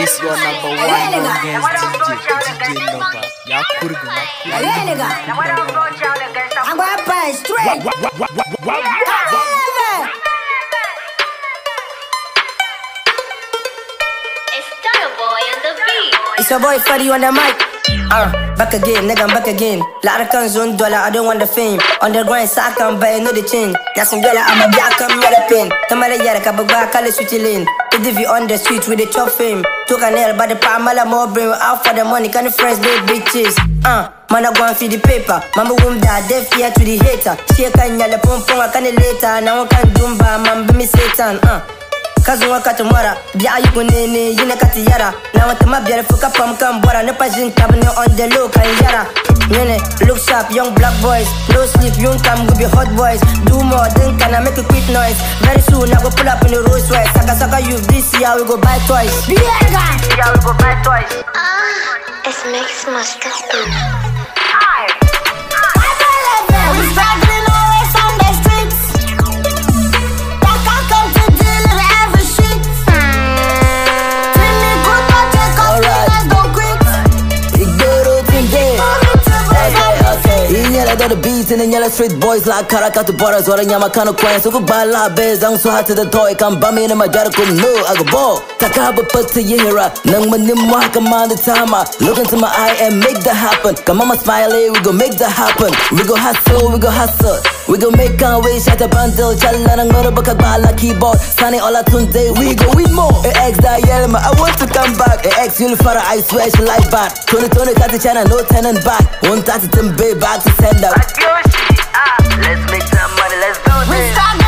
It's your number one against DJ, DJ Nova. Ya kurgu na I'm gonna play straight. It's Style Boy on the beat. It's your boy Freddy on the mic. Uh, back again, nigga, I'm back again. Lot of guns on dollar, I don't want the fame. On the grind, so I can buy another chain. That's some girl, I'm a black, I'm yellow pin. Tamara yara, kabagba, kale switch lane. If you on the street with the top fame. Took an L, but the palm, mala more brain. Out for the money, can the friends, they bitches. Uh, man, I go and feed the paper. Mama womb that, deaf ear to the hater. She can yell, pum pum, I can later. Now I can do doomba, man, be me Satan. Uh. Kazin wakati mwara. Biya ayi nene yine kati yara. Na wata mabiyar fuka pam kan bora. Na pajin tab ne on the low kan yara. Nene, look sharp, young black boys. No sleep, young come we be hot boys. Do more, then can I make a quick noise? Very soon I go pull up in the Rolls Royce. Saka saka you, this year we go buy toys. Yeah, we go buy toys. Ah, es Mix Master Studio. We struggling always Inyala da the beats in the yellow street boys like Karaka to borders or nyama kano kwan so go bala bez ang so hot to the toy. Ba me na majara kum no I go ball taka ba pata yera nang manim man the tama look into my eye and make that happen. Come on my smile eh, we go make that happen. We go hustle we go hustle. We go make our way shut a bundle challa nang ngoro baka bala keyboard. Sunny all tunde we go win more. Eh, ex da yelma I want to come back. Ex you'll fara I swear she like back. Tony Tony got the channel no tenant back. One thirty ten bay back to Let's make some money, let's do this.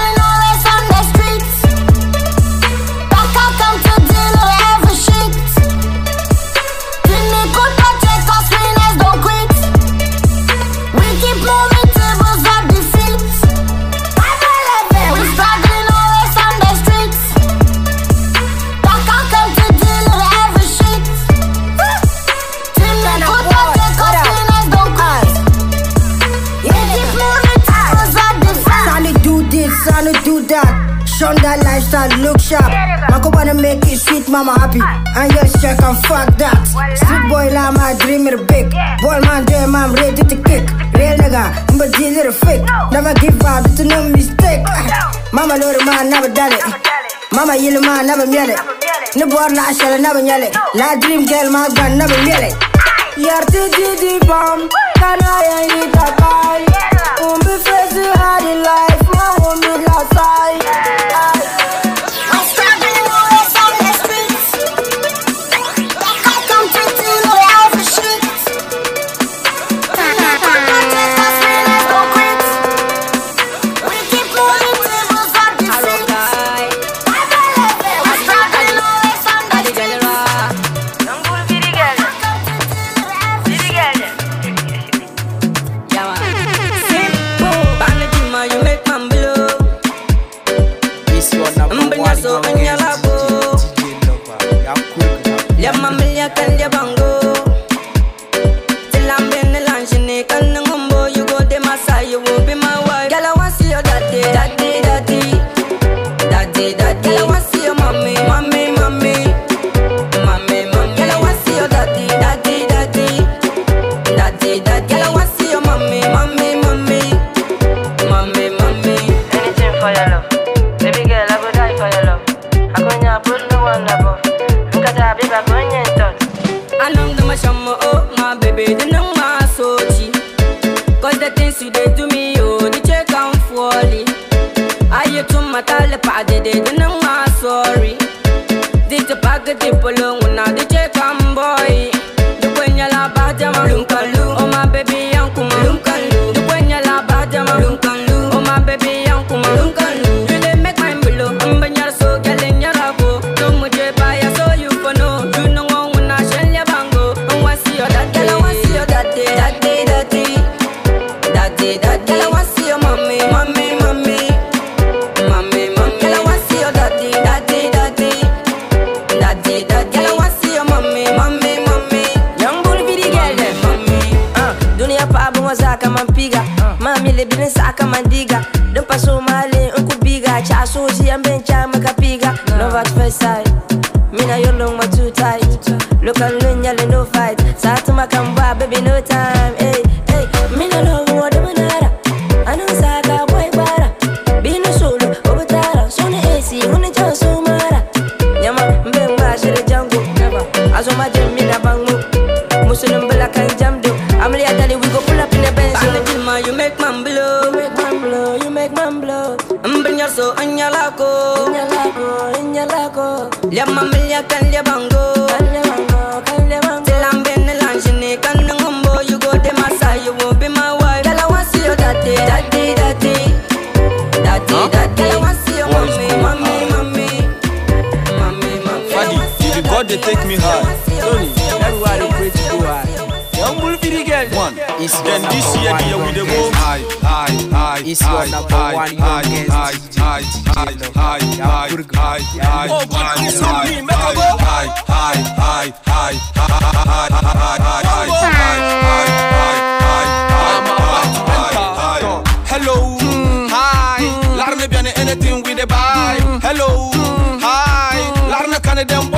Lifestyle, look sharp. Mako wanna make it sweet, mama happy. And yes, check and fuck that. Street boy, la my dream it big. Ball man, damn, I'm ready to kick. Real nigga, but deal it fake. Never give up, it's no mistake. Mama, little man, never done it. Mama, yellow man, never miel it. No boy, la shall never yell it. La dream girl, my gun, never miel it. Yartı ciddi bam, kanaya yitakay Umbi fesi hadi life, It's your number one, you don't get Hello, hi. Larme viene anything with a vibe. Hello.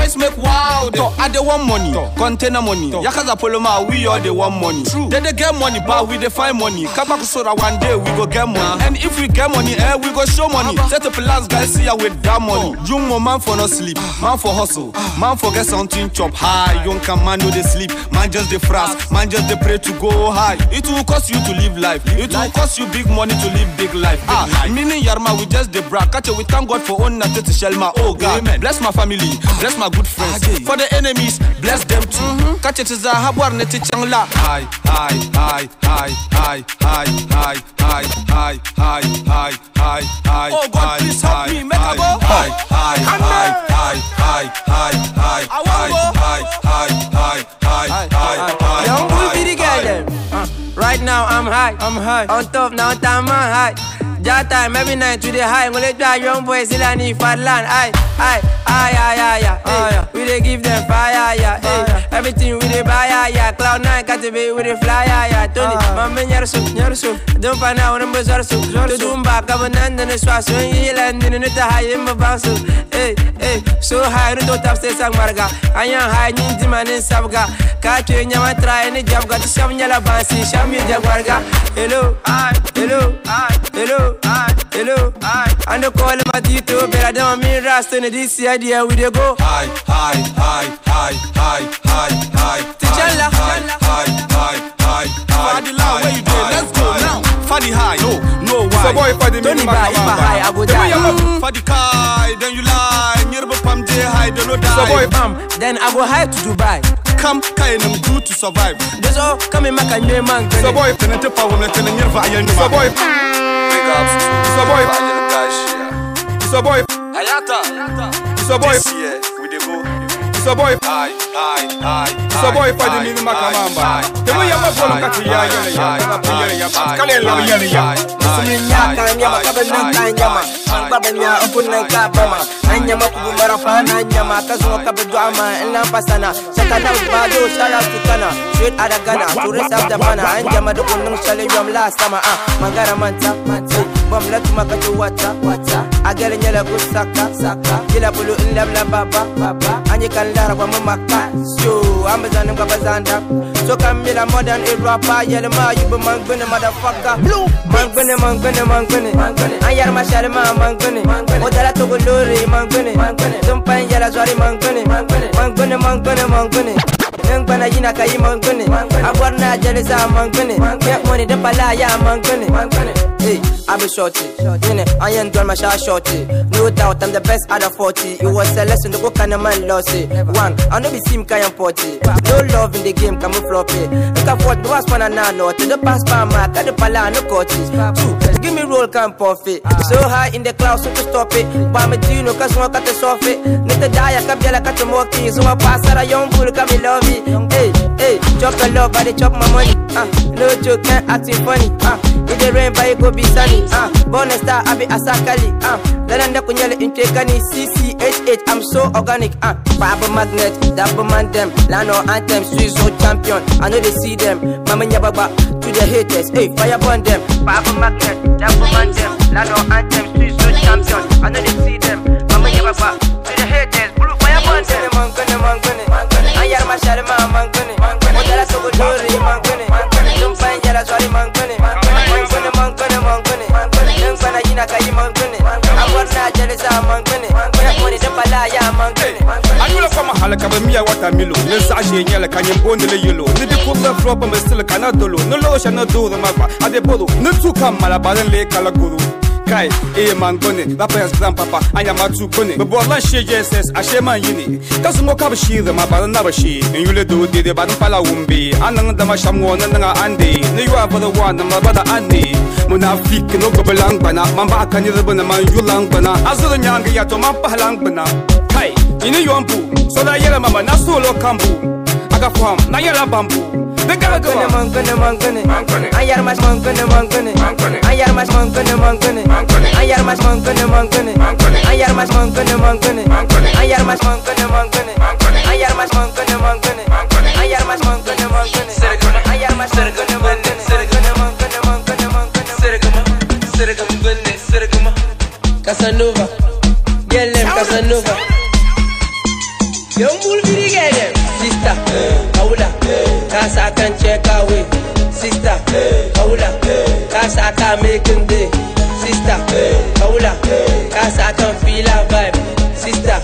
Boys make wow. I dey want money, container money. Yakaza poloma, we all dey want money. They dey get money, but we dey find money. Kabaku soda one day we go get money. And if we get money, eh, we go show money. Set up plans, guys, see ya with that money. Jungo man for no sleep, man for hustle, man for get something chop high. Young can man no dey sleep, man just dey fras, man just dey pray to go high. It will cost you to live life, it will cost you big money to live big life. Ah, meaning yarma we just dey brag. Catch we thank God for own to shelma. Oh God, bless my family, bless my good friends. For the enemies, bless them too. Catch it is a habwar ne tichang la. Hi, hi, hi, hi, hi, hi, hi, hi, hi, hi, hi, hi, hi. Oh God, please help me, make a go. Hi, hi, hi, hi, hi, hi, hi, hi, hi, hi, hi, hi, hi, hi. Young bull for the girl them. Uh, Right now I'm high, I'm high. On top now time I'm high. That time every night to the high. When they try young boys still I need fat land. Aye, aye, aye, aye, aye, aye. Hey, we dey give them fire, yeah. Eh. Hey, everything we dey buy, yeah, yeah. Cloud nine got to be with the fly, yeah, yeah. Tony, mama nyarso, nyarso. Don't find out when I'm bizarso. To zumba, come on and then it's was when you land in the high in my bounce. Hey, hey, so high, no top stairs ang marga. Ayan high, ninji man in sabga. Kache nyama try ni jab got sham nyala bansi, sham yu jagwarga. Hello, hi, hello, hi, hello, hi, hello, hi. And the call my tito, better than me rasta in this idea we dey go. Hi, hi, high, high, high, high, high, high. T'challa, high, high, high, high, high. For the land where you dey, let's go now. For the high, no, no why. So boy, for the Don't buy if I high, I go die. For the kai, then you lie. Nyerbo pam dey high, they no die. So boy, pam, then I go high to Dubai. Come, kai, and do to survive. There's all oh, coming back and name man. So boy, then I tell power, then I nyerbo ayen. So boy, big ups. So boy, ayen gash. So boy, Hayata. So boy, this year so boy so boy fadi mini makamamba temu ya mabolo kati ya yele ya kana piyele ya kale la yele ya sumi na ka nyama ka ben na ka nyama ba ben ya upun na ka ba ma na nyama ku mara fa na nyama ka zo ka be dua ma illa pasana shaka na ba do shara tu kana shit ada gana tourist of the mana an jama da kunnun shale yam la sama ah magara manta manta bwamula tumaka tuwata agere nyɛla busaka yela bulu n labila baba anyi ka n lahira bwamu maka so an bi zaŋ nimgba ba zaanda so kam mila modern irapa yɛlimaa yubu man gbuni madafaka man gbuni man gbuni man gbuni an yɛrima shɛli maa man gbuni o dala togo loori man gbuni tun pa n yɛla zɔri man gbuni man gbuni man gbuni man gbuni ngbana yina ka yi man gbuni a bɔri naa jɛli zaa man gbuni yɛ mɔni di pa laa yaa man gbuni Hey, I be shorty. Yine, I ain't done my shot shorty. No doubt I'm the best out of 40 It was a lesson to go kind of man lost it. One, I know be sim kayan 40 No love in the game, come flop it. Look at what was one and I know To the by my, got the pala no coaches. Two, give me roll can puff it. So high in the clouds, so to stop it. Ba me dino, cause one cut the soft it. Nita daya, kabjala cut the more keys So I pass out a young bull, come me love it. Hey, hey, chop the love, but they chop my money. Uh, No joke, can't acting funny. Uh, we the rain by go be sunny ah. Born a star I be a abi asakali ah. Lanan da kunyale in tekani cchh i'm so organic ah. Baba magnet double man them lano anthem swiss so champion i know they see them. Mama nyababa to the haters hey fire burn them. Baba magnet double man them lano anthem swiss so champion i know they see them. Mama nyababa to the haters blue fire burn them. Mangone mangone ayar mashar ma mangone. Mangone odala so go dori mangone. kaka yi man kune Abuwar na jeli sa man kune Kuna kuni din bala ya man kune Anyula fama halaka ba miya wata milo. Nin sashe nyala ka nyin bondi le yelo. Ni di kubla flopa me sila kana dolo. Ni lo sha na duro magba ade bolo. Ni tuka mala baden le kala guru. kai iye mangone bapayansi papa anya matsukone bebor lan she jesus ashe man yini. Kasumo ka bishire ma bana na bashi in yule do dede bana pala wumbi. Anang da ma shamwo na nga ande ne yuwa bada wana ma bada ande munafik no gobalang bana man ba kan yire bana man yulang bana azuru nyanga ya to man palang bana kai ini yompu so da yela mama na solo kambu aga fam na yela bambu de gara Mankene, gaba mankene, mankene Ayar mas mankene, mankene Ayar mas mankene, mankene Ayar mas mankene, mankene Ayar mas mankene, mankene Ayar mas mankene, mankene Ayar mas mankene, mankene Ayar mas mankene, mankene Ayar mas mankene, mankene Casanova, get them Casanova. Young bull be get them. Sister, Casa can check away. Sister, Paula, Casa can make him day. Sister, Paula, Casa can feel a vibe. Sister,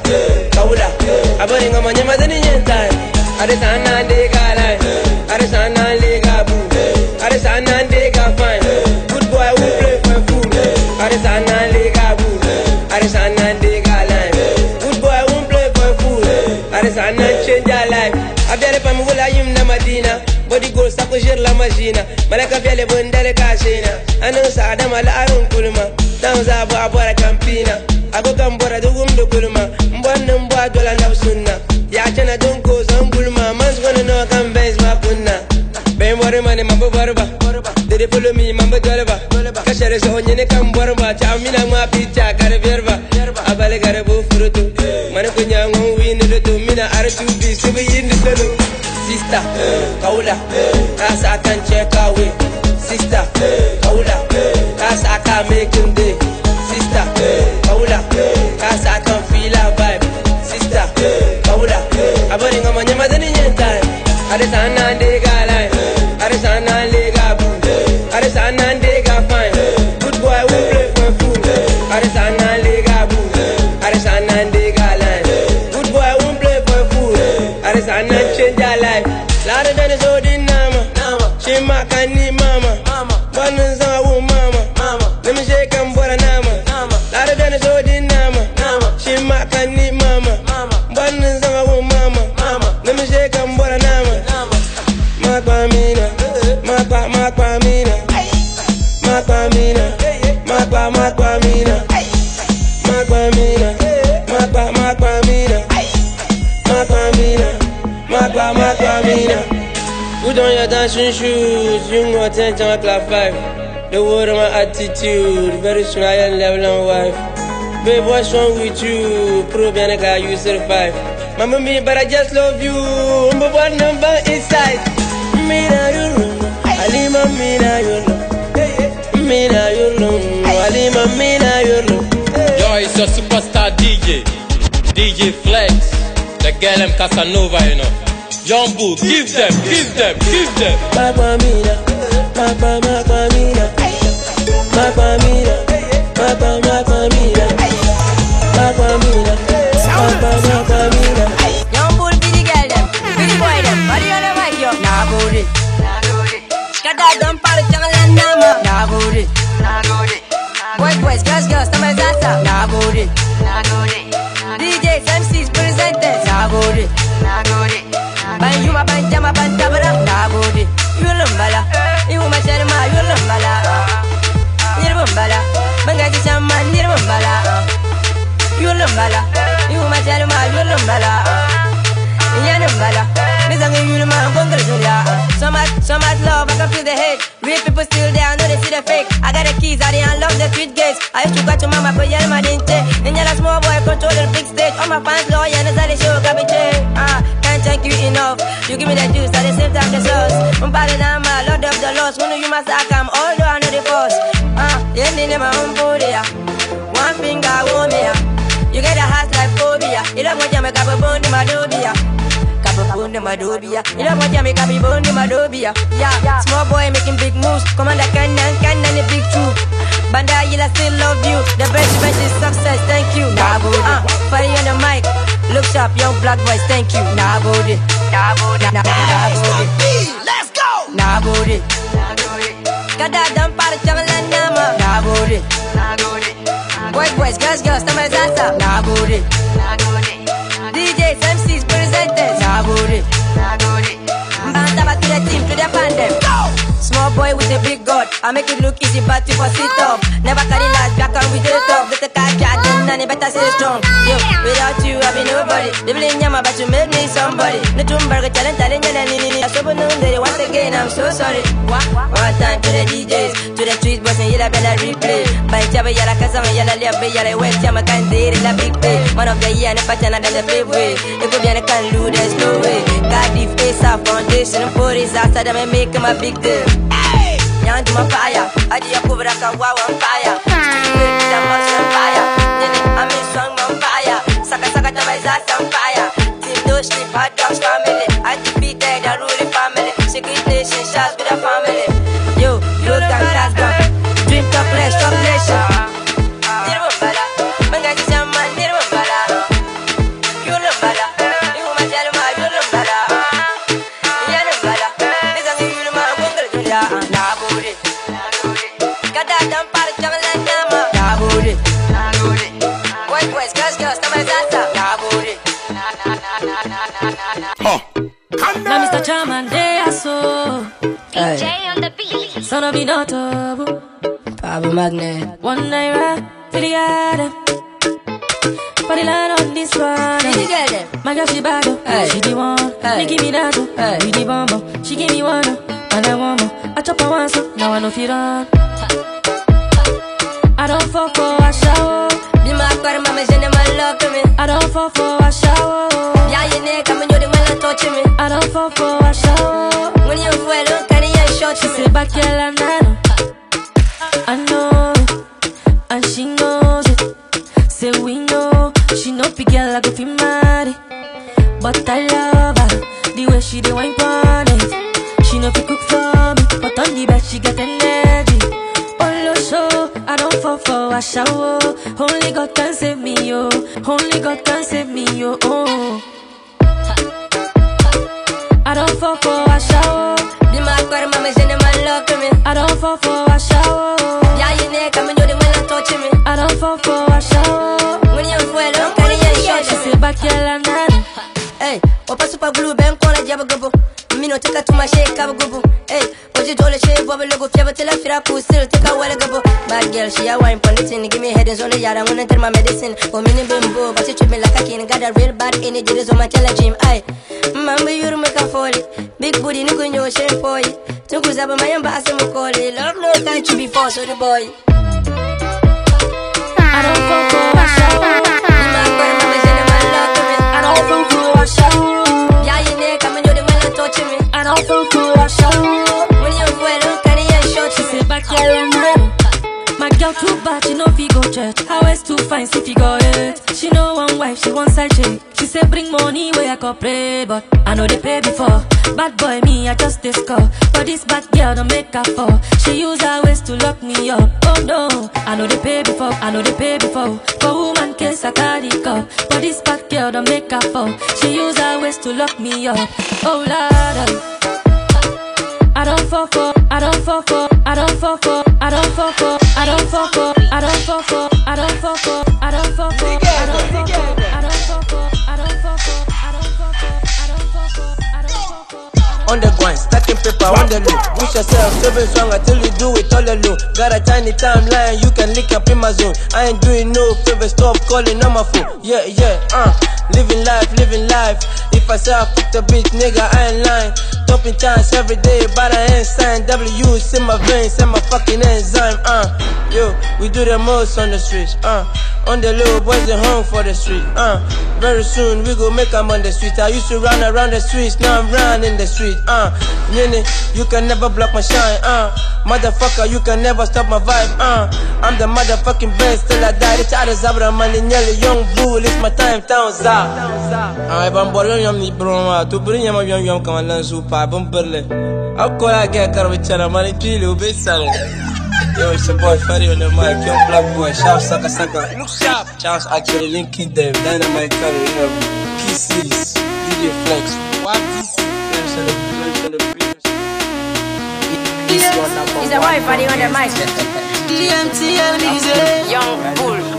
Paula, I'm running on my name at any time. kujir la majina. Malaka fele bundar kashina. Anan sa da mal'arun kulma dan za bu abara kamfina ago kan bora dugum da kulma mbannin ba dola na sunna ya tana don ko zan bulma man zuwa no kan bai ma kunna bai wari mani mambo barba dede polo mi mambo dolba kashare so nyene kan borba ta amina ma pita garbiyarba abale garbu furutu. Mane kunya ngun win lutu. Mina arsu bi sibi yin sanu Sister, kaula, as I can check away. Sister, kaula, as I can make him day. Sister, kaula, as I can feel a vibe. Sister, kaula, I'm burning on my name at any time. Put on your dancing shoes, you know attention at class five. The word of my attitude, very soon I am level and wife. Babe, what's wrong with you? Prove me guy you survive. Mama me, but I just love you. Number one number inside. Me now you know, Alima me now you know. Me now you know, Alima me now you know. Yo, it's your superstar DJ, DJ Flex, the girl them Casanova, you know. John Bull, give them, give them, give them. Magpamina, magpa, magpamina, magpamina, magpa, magpamina, magpamina, magpa, magpamina. John Bull, be the girl them, be the boy them. Body on the mic, yo, nah booty, nah booty. Kada don pal changla nama, nah booty. Boys, boys, girls, girls, tamay zasa, nah booty, nah booty. ban tabara na gode yulun bala ihu macar ma yulun bala nirbin bala ban gaji can ma nirbin bala yulun bala ihu macar ma yulun bala yanin bala nizan yi yulun ma gongar zuliya so much so much love I can feel the hate real people still there I know they see the fake. I got the keys I didn't unlock the street gates. I used to go to mama but yelma didn't take in small boy controlling big stage. All my fans loyal and that's enough. You give me the juice, at the same time the sauce. I'm body down, my lord of the lost. When you must come, although I know the force. Ah, yeah, in my own body. One finger, one me. You get a heart like phobia. You don't want to make up a bone in my dobia. Kababonde madobia Ila moja make me bonde madobia Yeah, small boy making big moves Commander Cannon, Cannon a big troop Bandai, I still love you. The best best is success, thank you. Nah, booty. Uh, Fire on the mic. Look sharp, young black boys, thank you. Nah, booty. Nah, booty. Nah, nah, booty. Let's go. Nah, booty. Kada dan para chamalan nama. Nah, booty. Nah booty. Boys, boys, girls, girls, tama zaza. Nah, booty. Nah booty. DJs, MCs, presenters. Nah, booty. Nah Banda, but to the team, to the pandem. Go. Small boy with a big god. I make it look easy, but you for sit up. Never carry last, black and with the top. Let the car jack, and better stay strong. Yo, without you, I be nobody. Living in Yama, but you made me somebody. No tumburger, talent, talent, and nini. I so once again, I'm so sorry. One time to the DJs, to the street boys, and yella better replay. By Jabba, yalla Kazama, yalla Liabe, yalla West, Yama, can date la big pay. Man of the year, and the pattern, and the way. If we can lose, there's no way. Cardiff, Ace, foundation, and put his outside, and make him a big deal nyandu mapaya adi yakubira kawawa mpaya. Kuita mwaso mpaya nene amiswang mpaya. Saka saka tabaizasa mpaya. Tindoshni paddock mpaya gonna be trouble. Power magnet. One night. fall for a shower. Be my quarter, mama, send my love to me. I don't fall for a shower. Yeah, you neck, I'm doing when I'm touching me. I don't fall for a shower. When you're full, I'm carrying your shot. She say, back here, la nani. Hey, wapa super glue, ben kola jaba gobo. Mino teka tuma shake, kaba gobo. Hey, oji dole shake, wabba logo, fiaba tela fira, pusil, teka wala gobo take a while gubu. Bad girl, she a wine pon the tin, give me headaches on the yard. I wanna tell my medicine. For me bimbo, but she treat me like a king. Got a real bad energy, this on my tell gym. Aye, mamba you make a folly. Big booty, nigga, you shame boy. Tunku zaba my ambassador mukoli. Love no country before so the boy. I don't fall for. Be my mama, je ne m'en love to me. I don't fall for shower. Yeah, you need come and you the man touch me. I don't fall for shower. When you look at you shot She me. back girl and I know. My girl too bad, she know fi go church. How else too fine, see fi go it. She know one wife, she one side chick. She say bring money where I cooperate, but I know they pay before. Bad boy me, I just this. But this bad girl don't make her fall. She use her ways to lock me up. Oh no, I know they pay before, I know they pay before. For woman case I carry cup. But this bad girl don't make her fall. She use her ways to lock me up. Oh lord. I don't fall for, I don't fall for, I don't fall for, I don't fall for, I don't fall for, I don't fall for, I don't fall for, I don't fall for, I don't fall for, I don't I don't I don't I don't. On the grind, stacking paper on the loop. Push yourself, seven strong until you do it all alone. Got a tiny timeline, you can link up in my zone. I ain't doing no favor, stop calling on my phone. Yeah, yeah, uh, living life, living life. If I say I fuck the bitch, nigga, I ain't lying. Topping chance every day, but I ain't sign. W is in my veins, and my fucking enzyme, uh. Yo, we do the most on the streets, uh. On the low, boys they home for the street, uh. Very soon we go make 'em on the streets. I used to run around the streets, now I'm running the street, uh. Nini, you can never block my shine, uh. Motherfucker, you can never stop my vibe, uh. I'm the motherfucking best till I die. The child is abra money, nyele young bull, it's my time, town za. Ay, ban bolon yam ni broma, tu brin yam yam paɣa bin birili a bi ko laa gɛli ka bi chɛna mani piili yo it's your boy Fari on the mic. pure black boy Shout, saka saka. look sharp actually linking them dynamite color you know PCs DJ Flex what this DMTL music Young Bull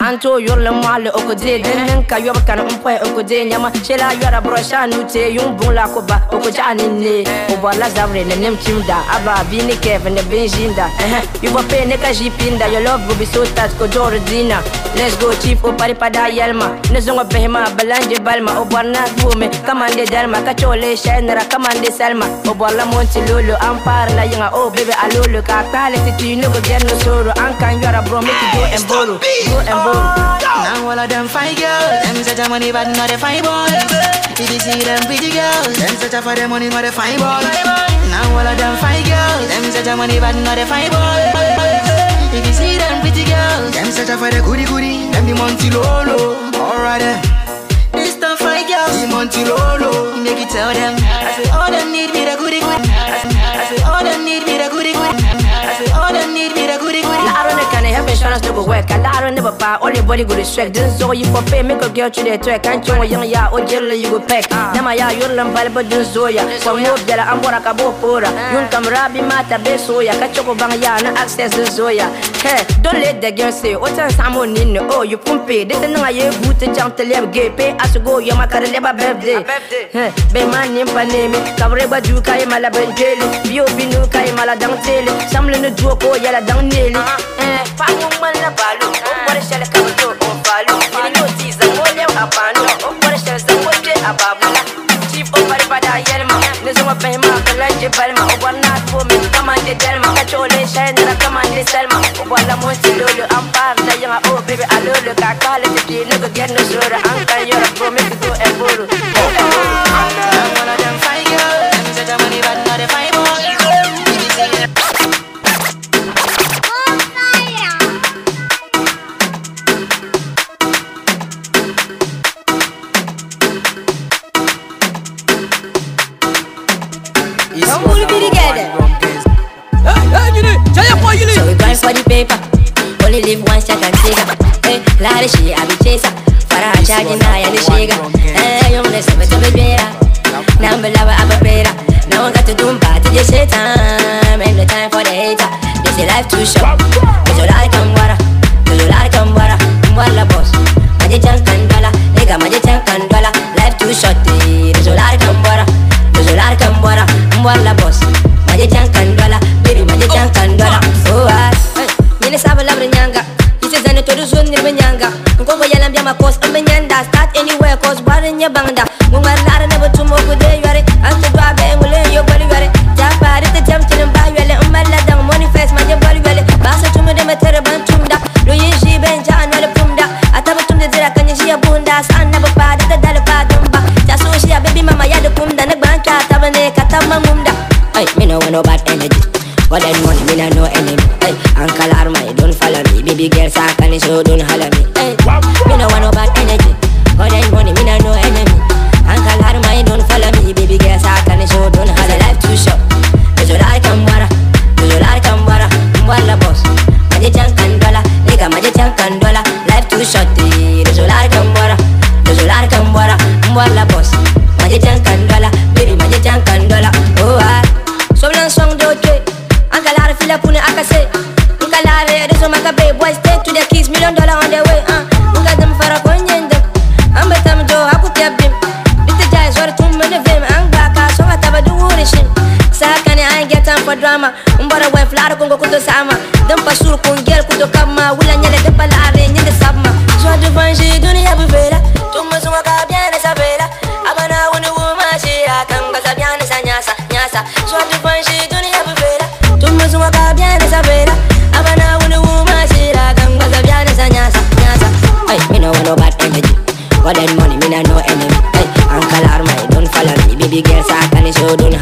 anto yorle male o ko de den den ka yoba kan um poi o ko de nyama shela yora brosha nu te yum bun la ko ba o ko jani ne o ba la zavre ne nem chimda aba bi ne kevin ne benjinda. You bo pe ne ka jipinda your love go be so touch ko jordina. Let's go chief o pari pada yelma ne zongo behema balanje balma. O borna dume kamande dalma. Ka chole shenra kamande salma. O borla monti lolo ampar la yinga. Oh baby alolo ka kale ti no go get no soro. An kan yora bro make you go and borrow go oh, and Now all of them fine girls, them such a money but not a fine boys. If you see them pretty girls, them such a for the money not a fine boy. Now all of them fine girls, them such a money but not a fine boy. If you see them pretty girls, them such a for the goody goody, them the Monty Lolo. Alright then. This the fine girls, the Monty Lolo. Make it tell them, I say all them need me the goody goody. I say, all them need me the goody goody. I say all them need me the goody ne kane have insurance to go work. Laro ne papa, all your body go to sweat. Then so you for pay, make a girl to the twerk. Can't you young ya, oh, o jelly you go pack. Nama ya, you're but dun zoya. So mo bela ambora ka bo pora. Yun kam rabi mata be soya. Kachoko bang ya na access dun zoya. Hey, don't let the girl say, oh, what time samo nino, oh you pumpe. This is not ye boot jump to leb gay. Pay as you go, you makara leba birthday. Hey, be pa name. Kabre ba du kay mala jeli. Bio binu kay mala dang tele. Samle no duoko yala dang neli. Eh, man na balo. O bora shele ka do o balo. Yini no tiza mo le apano. O bora shele sa mo je ababula. Chief o. I am the shaker. Hey, you're the seven to be better. Now I'm lava, I'm a better. Now I got to do party, this shit time. Ain't the time for the hater. This is life too short. This is like I'm water. This is like I'm. I'm water boss. Magic and dollar. Nigga, magic and dollar. Life too short. This is like I'm water. This is like I'm. I'm water boss. Mbia makos ambe nyanda. Start anywhere cause bari nye bangda. Ngumar lara ne batumo kude yare. Antu dwa be ngule yo bali yare. Japa rite jam chinin ba yale. Umbala dang face manje bali yale. Basa tumu de metere ban tumda. Lo yin shi ben jaan wale pumda. Ataba tumde zira kanya shi ya bunda. Saan na bapa da da dale pa dumba. Jasu ya baby mama ya de kumda. Nagbanka taba ne katama ngumda. Ay, me no want no bad energy. But that money, me nah no enemy. Hey, Uncle Arma, you don't follow me. Baby girl, sack and so don't no bad energy. But that money, me nah no enemy. Hey, Uncle Armai, don't follow me. Baby girl, Satan is show don't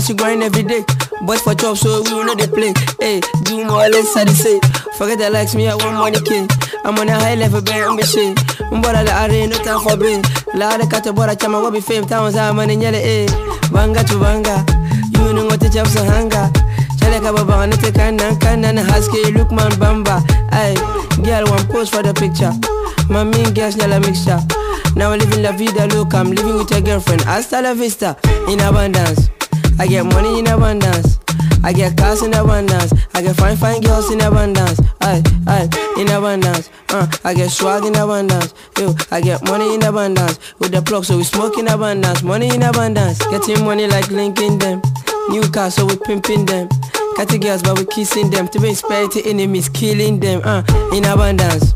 cause you grind every day. Boys for job so we know they play. Hey, do more or less I say. Forget that likes me, I want money king. I'm on a high level, on the shit. Mbora la are no time for brain. La de kata bora chama wabi fame. Towns are money nyele eh. Banga to banga. You know what the chops a hanga. Chale ka baba on the kanan kanan husky look man bamba. Ay, girl one pose for the picture. My mean girls nyala mixture. Now I'm living la vida loca. I'm living with your girlfriend. Hasta la vista in abundance. I get money in abundance. I get cars in abundance. I get fine, fine girls in abundance. Aye, aye, in abundance. Uh, I get swag in abundance. Yo, I get money in abundance. With the plug, so we smoke in abundance. Money in abundance. Getting money like linking them. New cars, so we pimping them. Catty girls, but we kissing them. To be inspired to enemies, killing them. Uh, in abundance.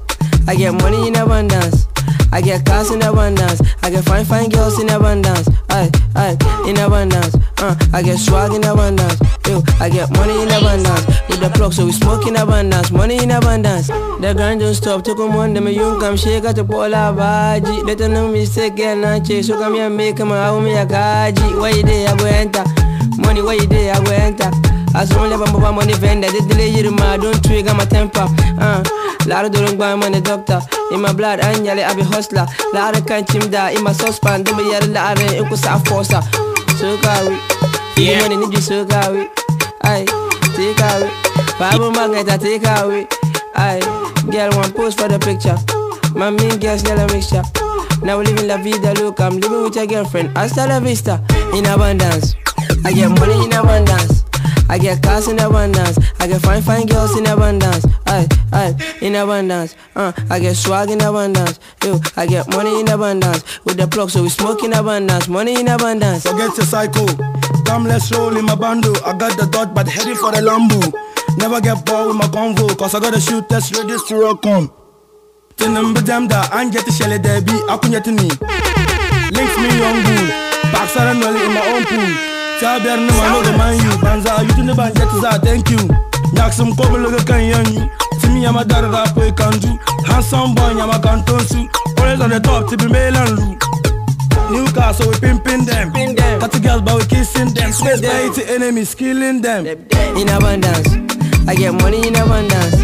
I get money in abundance. I get cars in abundance. I get fine, fine girls in abundance. Aye, aye, in abundance. Uh, I get swag in abundance. Yo, I get money in abundance. With the plug, so we smoke in abundance. Money in abundance. The grind don't stop. Took them one, them a young come shake at the pola baji. Let them know mistake, get not chase. So come here, make them out me a gaji. Why you there? I go enter. Money, why you there? I go enter. As only bamba money vendor, they delay you ma don't trigger my temper. Uh, Lara don't buy money doctor. In my blood, annually I be hustler. Lara can't chim da in my saucepan. Don't be yelling Lara in kusa forza. So carry, yeah. money need you so carry. Aye, take away. Bible magnet, I take away. Aye, girl one post for the picture. My mean girls yellow mixture. Now we living la vida loca. I'm living with your girlfriend. Hasta la vista, in abundance. I get money in abundance. I get cars in abundance. I get fine, fine girls in abundance. Aye, aye, in abundance. Uh, I get swag in abundance. Yo, I get money in abundance. With the plug, so we smoke in abundance. Money in abundance. Forget your cycle. Come, let's roll in my bundle. I got the dot, but heading for the Lambo. Never get bored with my convo, cause I gotta shoot test ready to rock on. Tinumba jamda, anjeti shele debi, ni. Links me Lift me, young bull. Backside and in my own pool. Tabiar no I know the man you. Banza you to the banjet za thank you. Nyak some kobo logo kan yanyu Timi yama dara da po kan do. Handsome boy yama kan tonsu Always on the top to be male and Lou Newcastle we pimping them. Got the girls but we kissing them. Space bay to enemies killing them. In abundance. I get money in abundance.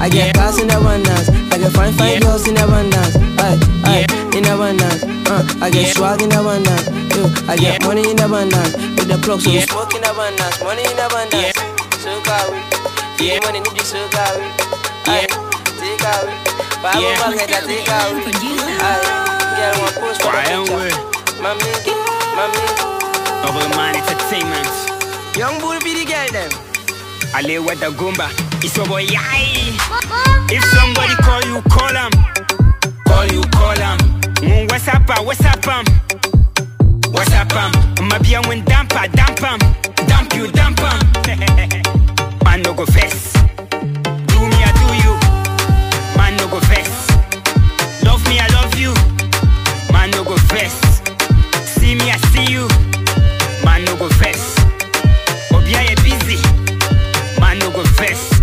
I get cars in abundance. I get fine fine girls in abundance. Aye, aye, in abundance. Uh, I get swag in abundance. Yo, I get money in abundance With the plug so we smoke in abundance Money in abundance So carry Yeah, money need you so carry Aye, take away Bible magnet I take away Aye, girl one post for the picture. Mami, mami Double Man Entertainment. Young bull be the girl them Ale with the Goomba. It's your boy Yai. If somebody call you, call him. Call you, call him. Mm, what's up, ah, what's up, um? What's up, um? Mabia when dampa, damp um. Damp you, damp um. Man no go fest. Do me, I do you. Man no go fest. Love me, I love you. Man no go fest. See me, I see you. Man no go fest. Obia you busy. Man no go vest.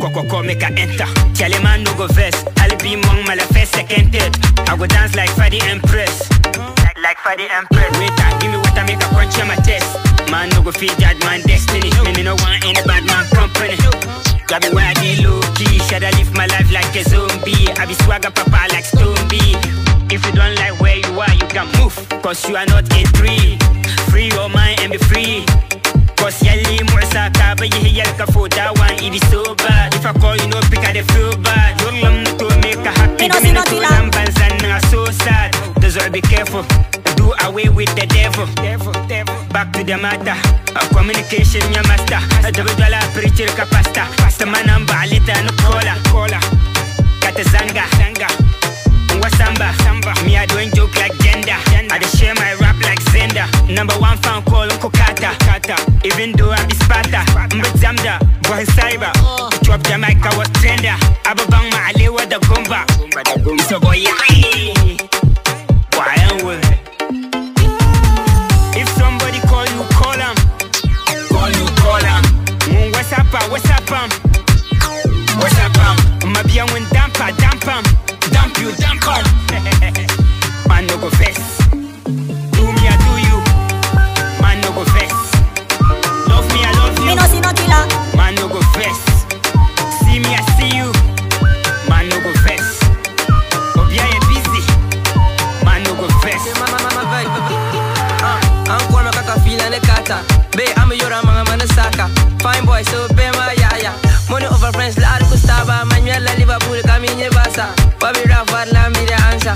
Kokoko make a enter. Tell a man no go vest. I'll be among my first second third. I go dance like Fadi Empress. Like, like Fadi Empress. Wait, ah, give me what I make a punch on my test. Man no go feed that man destiny. Me, me no want any bad man company. Got me where I low key. Should I live my life like a zombie? I be swagger papa like Stone If you don't like where you are, you can move. Cause you are not a tree. Free your mind and be free. Cause yali morsa ka ba yi yal ka for that one it is so bad. If I call you no pick I dey feel bad. Your love to make a happy. Pino, Me no Sino, to Tila. lamb and sand na so. Deserve be careful. Do away with the devil. Devil, devil. Back to the matter. A communication ya master. A double dollar preacher ka pasta. Pasta manamba alita no cola. Cola. Kata zanga. Wasamba. Samba. Me I don't joke like gender. I dey share my rap like Zenda. Number one fan call Uncle Kata. Kata. Even though I be Sparta. Mbazamda. Boy cyber. Drop the mic I was trender. Ababang ma alewa da gumba. So boy yai. pump? What's that pump? I'ma a damp. Damp you, damp on. Man, no go face. Do me, I do you. Man, no go face. Love me, I love you. Me no see no killer. Man, no go face. See me, I see you. Man, no go face. But yeah, busy. Man, no go face. Mama, mama, vibe. to kaka, fila, a kata. Be, I'm a man, I'm a saka. Fine boy, so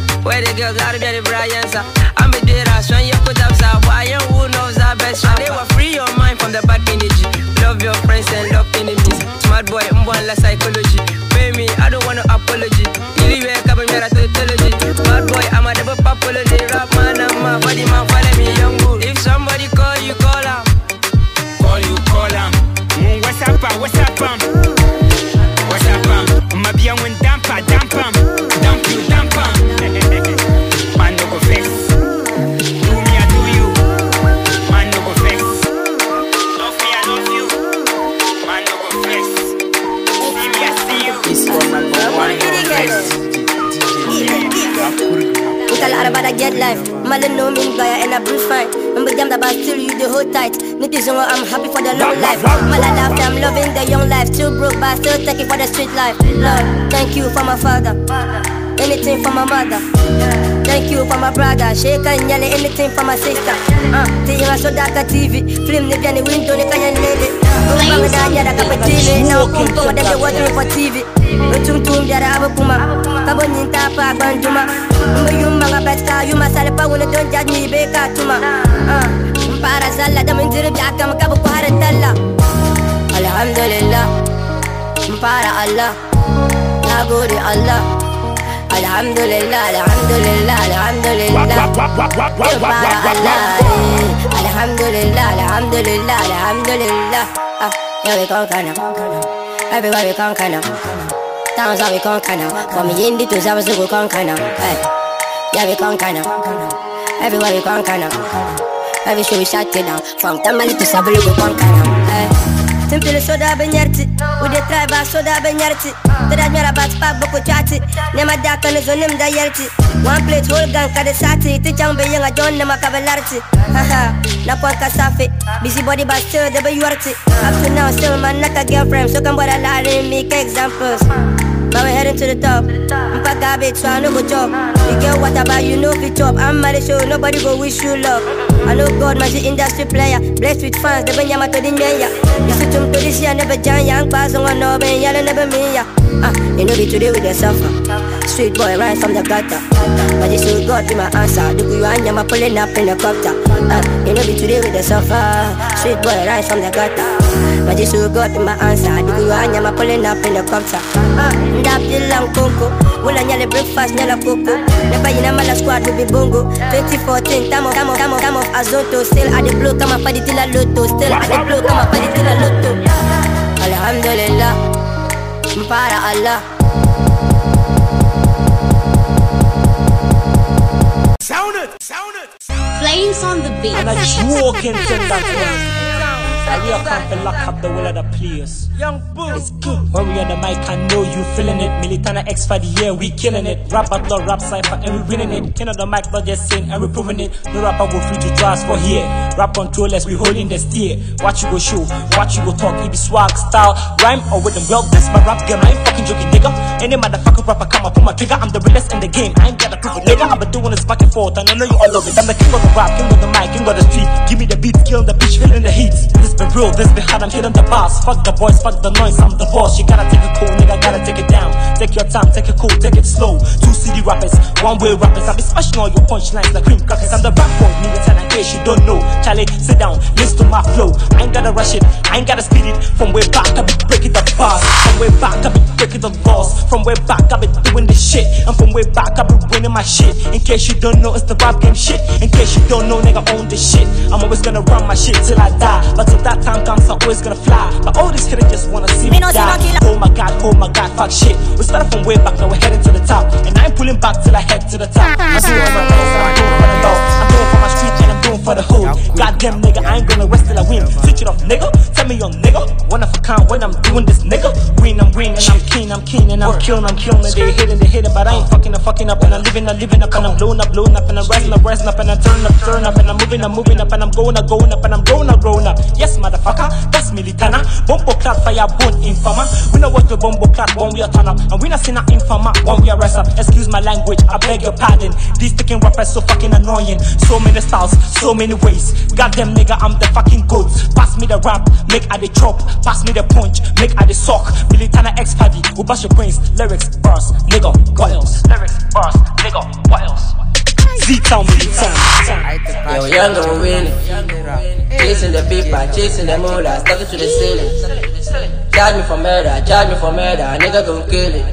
me. Where the girls are, the Briansa. I'm a dera, so you put up sa. Why you who knows our best friend? They were free your mind from the bad energy. Love your friends and love enemies. Smart boy, mbwan psychology. Pay me, I don't want no apology. Ili we kaba mera tautology. Bad boy, I'm a double apology. Rap man, I'm a body man, life Male no mean gaya and I breathe fine. Remember them that but still you the whole tight. Nitty zongo I'm happy for the long life. Mala laugh I'm loving the young life. Too broke but still taking for the street life. Lord, thank you for my father. Anything for my mother. Thank you for my brother. Shake and yell anything for my sister. Uh, Tinga so daka TV Film ni biani window ni kanya nele Mbanga da nyara kapatile Na ukumpa wadade watching for TV Utum tum biara abu kuma Kabo nyinta pa banduma Mbe yumba nga betka Yuma sale pa wune don judge me beka tuma uh, Mpara zalla da minjiri biaka Mkabu kuhara talla Alhamdulillah Mpara Allah. Nagode Allah. Alhamdulillah, Alhamdulillah, Alhamdulillah. Mpara Allah. Alhamdulillah, Alhamdulillah, Alhamdulillah. Ah, we Everywhere we Towns how we conquer now. From Yendi to Zawas we conquer now. Hey. Yeah, we conquer now. Everywhere we conquer now. Every show we shut it down From Tamale to Sabulu we conquer now hey. Simple soda benyarti Ude try ba soda benyarti Tada nyara bat pak boko chati Nema daka ne zonim da yerti One plate whole gang kade sati Ti chang be yenga john nema kabelarti Haha Na pon kasafi Busy body but still de be yuarti Up to now still man naka girlfriend So come bora la me examples But we're heading to the top. Mpa garbage, so I no go chop. You get what about you know fi chop. I'm married, so nobody go wish you luck. I know God, man, she industry player. Blessed with fans, they been yama to the nyaya. You see to this year, never jan yang pass on no ben yalla never me ya. Ah, you know be today with the suffer. Street boy rise from the gutter. But this is God be my answer. Do you and yama pulling up in the copter. Ah, you know be today with the suffer. Street boy rise from the gutter. But this is God be my answer. Do you and yama pulling up in the copter. Ah, ndap lang konko. Wula nyale breakfast nyala koko. Never yina mala squad we be bongo. 2014 tamo tamo tamo tamo azonto. Still at the blow kama padi tila loto. Still at the blow kama padi tila loto. Alhamdulillah. Mpara Allah. Sound it! Sound it! Flames on the beat. And I walk into that world. And we are come to lock up the will of the players. Young boo. It's good. When we on the mic, I know you feeling it. Militana X for the year, we killing it. Rap battle, rap cipher, and we winning it. King of the mic, not just saying, and we proving it. No rapper go free to us for here. Rap controllers, we holding the steer. Watch you go show, watch you go talk. It be swag, style, rhyme, or with them. Well, this my rap game, I ain't fucking joking, nigga. Any motherfucker rapper come up, pull my trigger. I'm the realest in the game. I ain't gotta prove it, nigga. I've been doing this back and forth, and I know you all love it. I'm the king of the rap, king of the mic, king of the street. Give me the beat, killing the bitch, feeling the heat. This been real, this been hard, I'm hitting the boss. Fuck the boys, fuck the noise, I'm the boss. You gotta take it cool, nigga, gotta take it down. Take your time, take it cool, take it slow. Two CD rappers, one way rappers. I be smashing all your punchlines like cream crackers. I'm the rap boy, nigga, tell in case you don't know. Charlie, sit down, listen to my flow. I ain't gotta rush it, I ain't gotta speed it. From way back, I be breaking the bars. From way back, I be breaking the laws. From way back, I be doing this shit. And from way back, I be winning my shit. In case you don't know, it's the rap game shit. In case you don't know, nigga, own this shit. I'm always gonna run my shit till I die. But that time comes, I'm always gonna fly. But all these kids just wanna see me, Me no see no die. Oh my god, oh my god, fuck shit. We started from way back, now we're heading to the top. And I ain't pulling back till I head to the top. I'm doing my best and I'm doing for the law. I'm doing for my street and I'm doing for the hood. Goddamn nigga, I ain't gonna rest till I win. Switch it off, nigga. Tell me your nigga. One of a kind when I'm doing this, nigga. Win, I'm winning, I'm keen, I'm keen, and I'm killing, I'm killing. They hitting, they hitting, but I ain't fucking, I'm fucking up, and I'm living, I'm living up, and I'm blowing up, blowing up, and I'm rising up, rising up, and I'm turning up, turning up, and I'm moving, I'm moving up, and I'm going up, going up, and I'm growing up, growing up. Yes, motherfucker, that's Militana. Bombo clad fire, bone infama. We know what the bombo clad when we are turn up, and we not seen a infama when we arrest up. Excuse my language, I beg your pardon. These sticking rappers so fucking annoying. So many styles, so so many ways. Goddamn nigga, I'm the fucking goat. Pass me the rap, make I the chop. Pass me the punch, make I the sock. Militana X Paddy, who bash your brains. Lyrics, bars, nigga, what else? Lyrics, bars, nigga, what else? Z-Town Militan. Yo, young and winning. Chasing the paper, chasing the moolah, stuck it to the ceiling. Charge me for murder, charge me for murder, a nigga gon' kill it.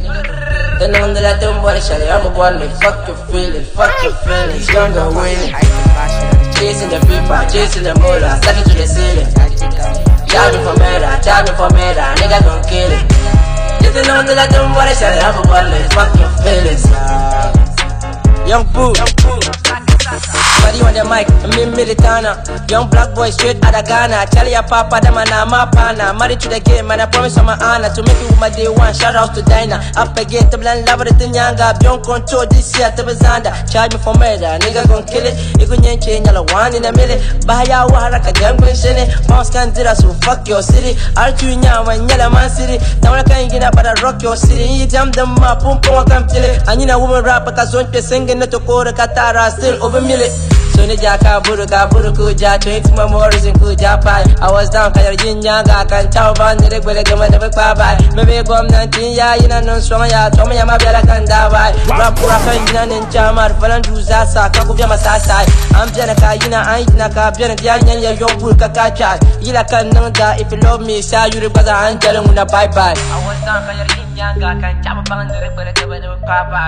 Then on the let them body shot I'm a one fuck your feelings, fuck your feelings, young and winning. Chasing the paper, chasing the stuck it to the ceiling. Me for murder, me for murder, nigga gon' kill it. On the let them body shot I'm a one fuck your feelings. Young Boo. Body on the mic, me Militana. Young black boy straight out of Ghana. Tell a papa, them and I'm a pana. Married to the game, and I promise I'm a honor to make it with my day one. Shout out to Dinah. Up again, to blend love the Nyanga. Beyond control this year, to Bazanda. Charge me for murder, nigga gon' kill it. You gon' change, yellow one in a minute. Bahaya Waharaka, jam gon' shin it. Mouse can do that, so fuck your city. Artu Nyama, Yellow Man City. Tamara can't get up, but I rock your city. You jam them up, pum pum, come chill it. And you know, woman rapper, cause one singing, no to Kora Katara, still over million. So ni jaka buru ka buru ku ja 20 memories in ku ja pai I was down kayar jinya ga kan chao ban dire gwele gama da ba bai me be gwamnatin ya ina non so ya to me ya ma bela kan da bai rap pura kan ina nin jamar falan du za sa ka ku biya masasa am jana ka ina an ina ka biya ya nyan ya yon bur ka ka cha ila kan nan da if you love me sa yuri baza an jale mu bye bye. I was down kayar jinya ga kan chao ban dire gwele gama da ba bai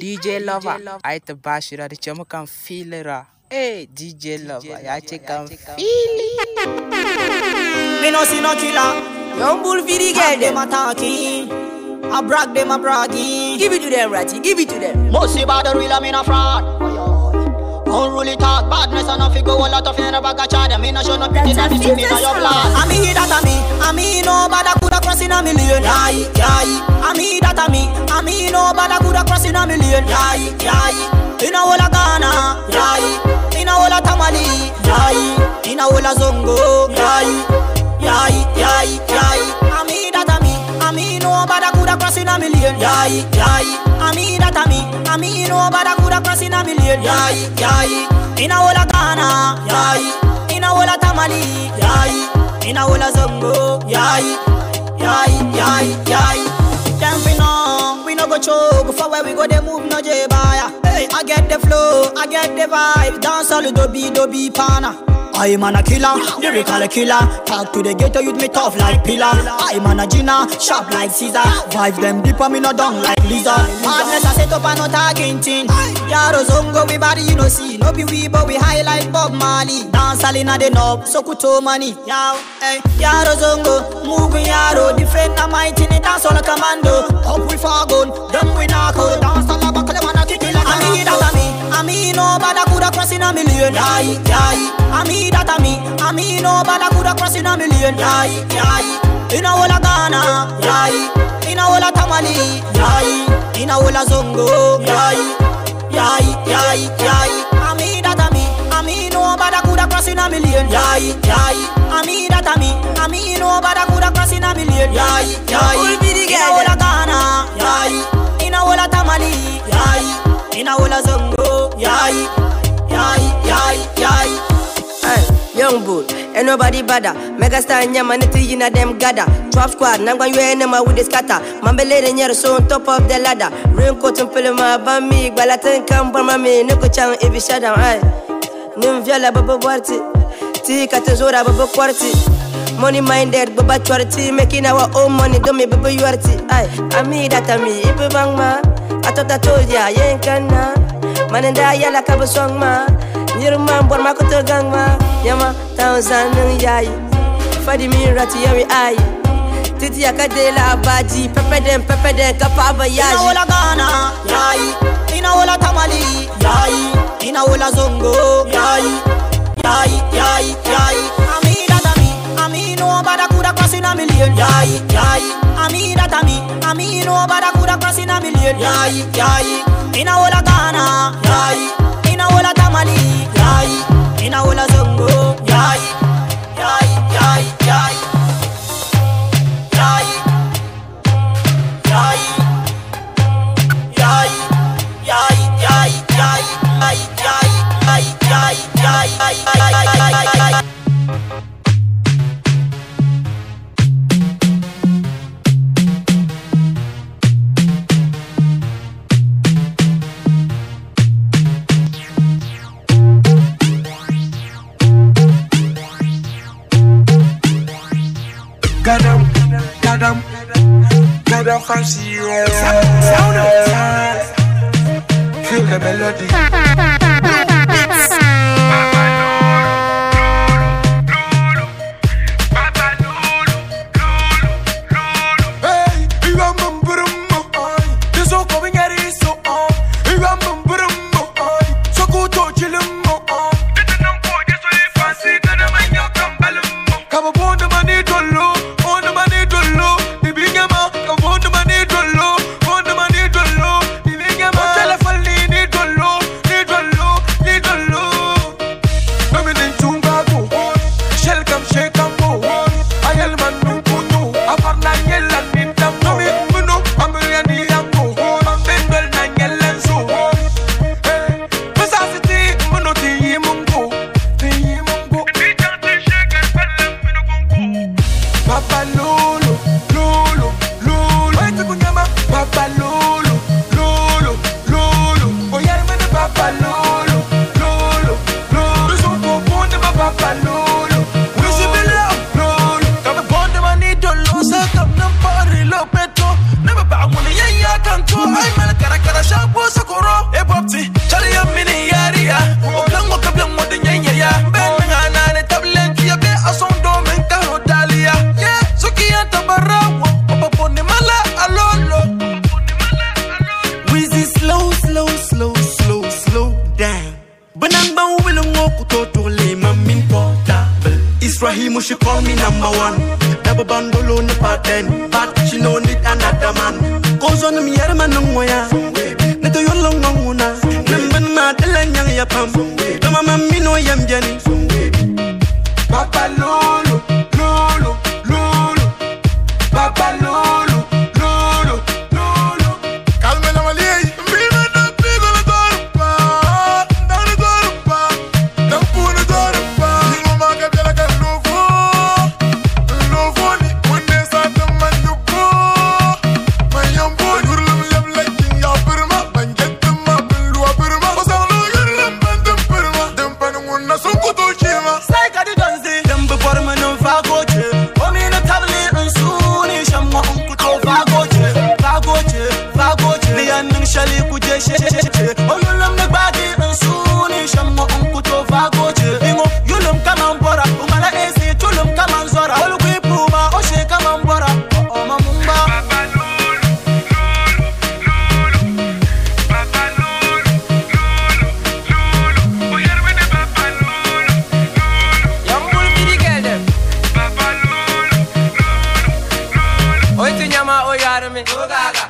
DJ Lover, ai ta bashi da ce mukan filira. Eh, DJ Lover, ya ce kan fili. Me no see no killer. Young bull for the girl, them attacking. I brag them, I bragging. Give it to them, Ratty, give it to them. Most about the real, I mean a fraud. Unruly talk, badness and nothing go a lot of you never got charge. Me no show no pity that me me in your blood. I mean that I me, I mean no bad I coulda cross in a million. Yai, yai. I mean that I me, I mean no bad I coulda cross in a million. Yai, yai. In a whole Ghana, yai. In a whole Tamale, yai. In a whole Zongo, yai, yai, yai, yai. I mean that I me, I mean no bad I coulda cross in a million. Yai, yai. I mean that I me, I mean no bad I coulda cross in a million. Yai, yai. In a whole Ghana, yai. In a whole Tamale, yai. In a whole Zongo, yai, yai, yai, yai. Them we know, we no go choke For where we go, they move no J buyer. Hey, I get the flow, I get the vibe. Dance all do be do be pana. I'm an a killer, lyrical killer. Talk to the ghetto youth me tough like pillar. I'm an a Gina, sharp like Caesar. Vibes them deep on me no down like Lisa. Madness I set up and no talking thing. Yaro zongo we body you no see. No be we but we high like Bob Marley. Dance all inna the knob, so kuto money. Yow, hey, Yaro zongo, moving yaro. Defend a mighty ni dance all a commando. Up we far gun, them we knock out. Dance all a buckle man a kick it like a I mean that a me, I mean no bad coulda cross in a million. Yai, yai. I mean that a me, I mean no bad coulda cross in a million. Yai, yai. In a whole Ghana, yai. In a whole Tamale, yai. In a whole Zongo, yai, yai, yai, yai. I mean that a me, I mean no bad coulda cross in a million. Yai, yai. I mean that a me, I mean no bad coulda cross in a million. Yai, yai. In a whole Ghana, yai. In a whole Tamale, yai. In a whole Zongo, yai, yai, yai, yai. Hey, young bull, ain't nobody bother. Megastar nyama niti in a them gather. Twelve squad, nangwa you enema with the scatter. Mambele nyere so on top of the ladder. Raincoat and film my bami, balatan kam mami, niko chang ibi shadam. Ay, nim vyala baba warti, ti katazora baba kwarti. Money minded, baba chwarti, making our own money, don't me baba yuarti. Ay, ami that ami, ibi bang ma. I thought I told ya, yen kana. Manenda yala kaba song ma. Nyirma bor ma koto gang ma. Yama thousand yayi. Fadi mi rati yawi ai. Titi akadela abaji, pepe dem pepe dem kapaba In a yaji. whole Ghana, yai. In a whole Tamale, yai. In a whole Zongo, yai, yai, yai, yai. Me, I mean no bad I coulda cross in a million. Yai, yai. I mean that a me, I mean no bad I coulda cross in a million. Yai, yai. In a whole of Ghana, yai. In a whole of Tamale, yai. In a whole of Zongo, yai, Gadam, gadam, gadam from Sierra. Sound, sound, sound. Feel the melody.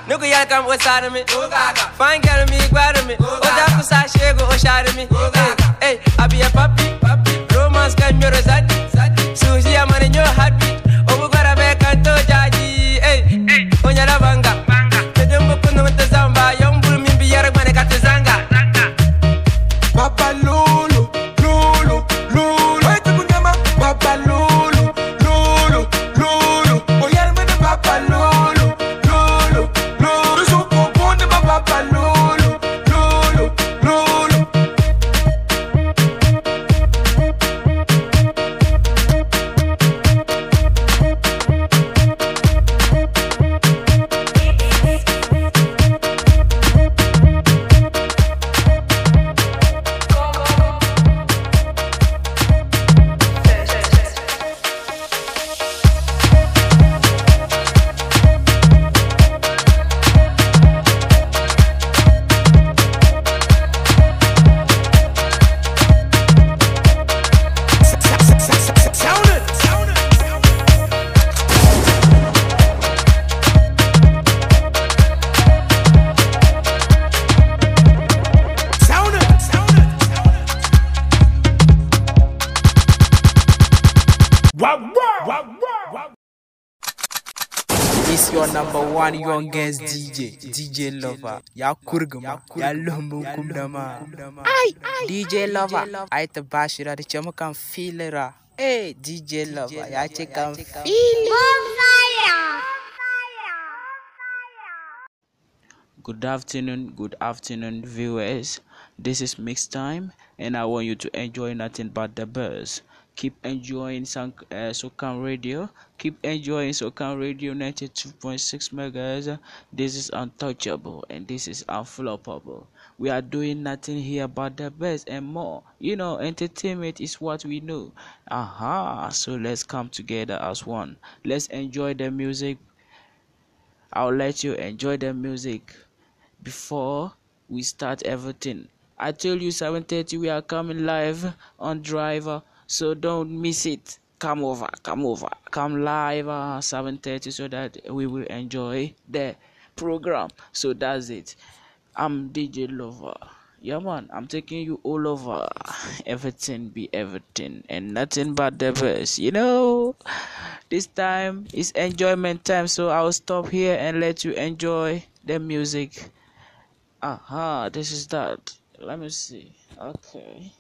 Nunca ia com gostar de mim. Fine quero me guarda me. Outra pessoa chega ou chara me. Ei, a Bia Papi, Romance com meu rosado. Surgia, mano, heartbeat. It's your number one youngest DJ, DJ Lover. Ya kurgama, ya lumbu kumdama. DJ Lover. Aita bashira da chama kan filera. Hey, eh, DJ Lover, ya ce kan filera. Good afternoon, good afternoon, viewers. This is mix time, and I want you to enjoy nothing but the buzz. Keep enjoying uh, Sokan Radio. Keep enjoying Sokan Radio 92.6 megahertz. This is untouchable and this is unfloppable. We are doing nothing here but the best and more. You know, entertainment is what we know. Aha! So let's come together as one. Let's enjoy the music. I'll let you enjoy the music before we start everything. I tell you 7:30 we are coming live on Driver, so don't miss it. Come over, come over, come live uh, 7:30 so that we will enjoy the program. So that's it. I'm DJ Lover. Yeah man, I'm taking you all over. Everything be everything and nothing but the best. You know, this time is enjoyment time, so I'll stop here and let you enjoy the music. Aha, this is that. Let me see. Okay.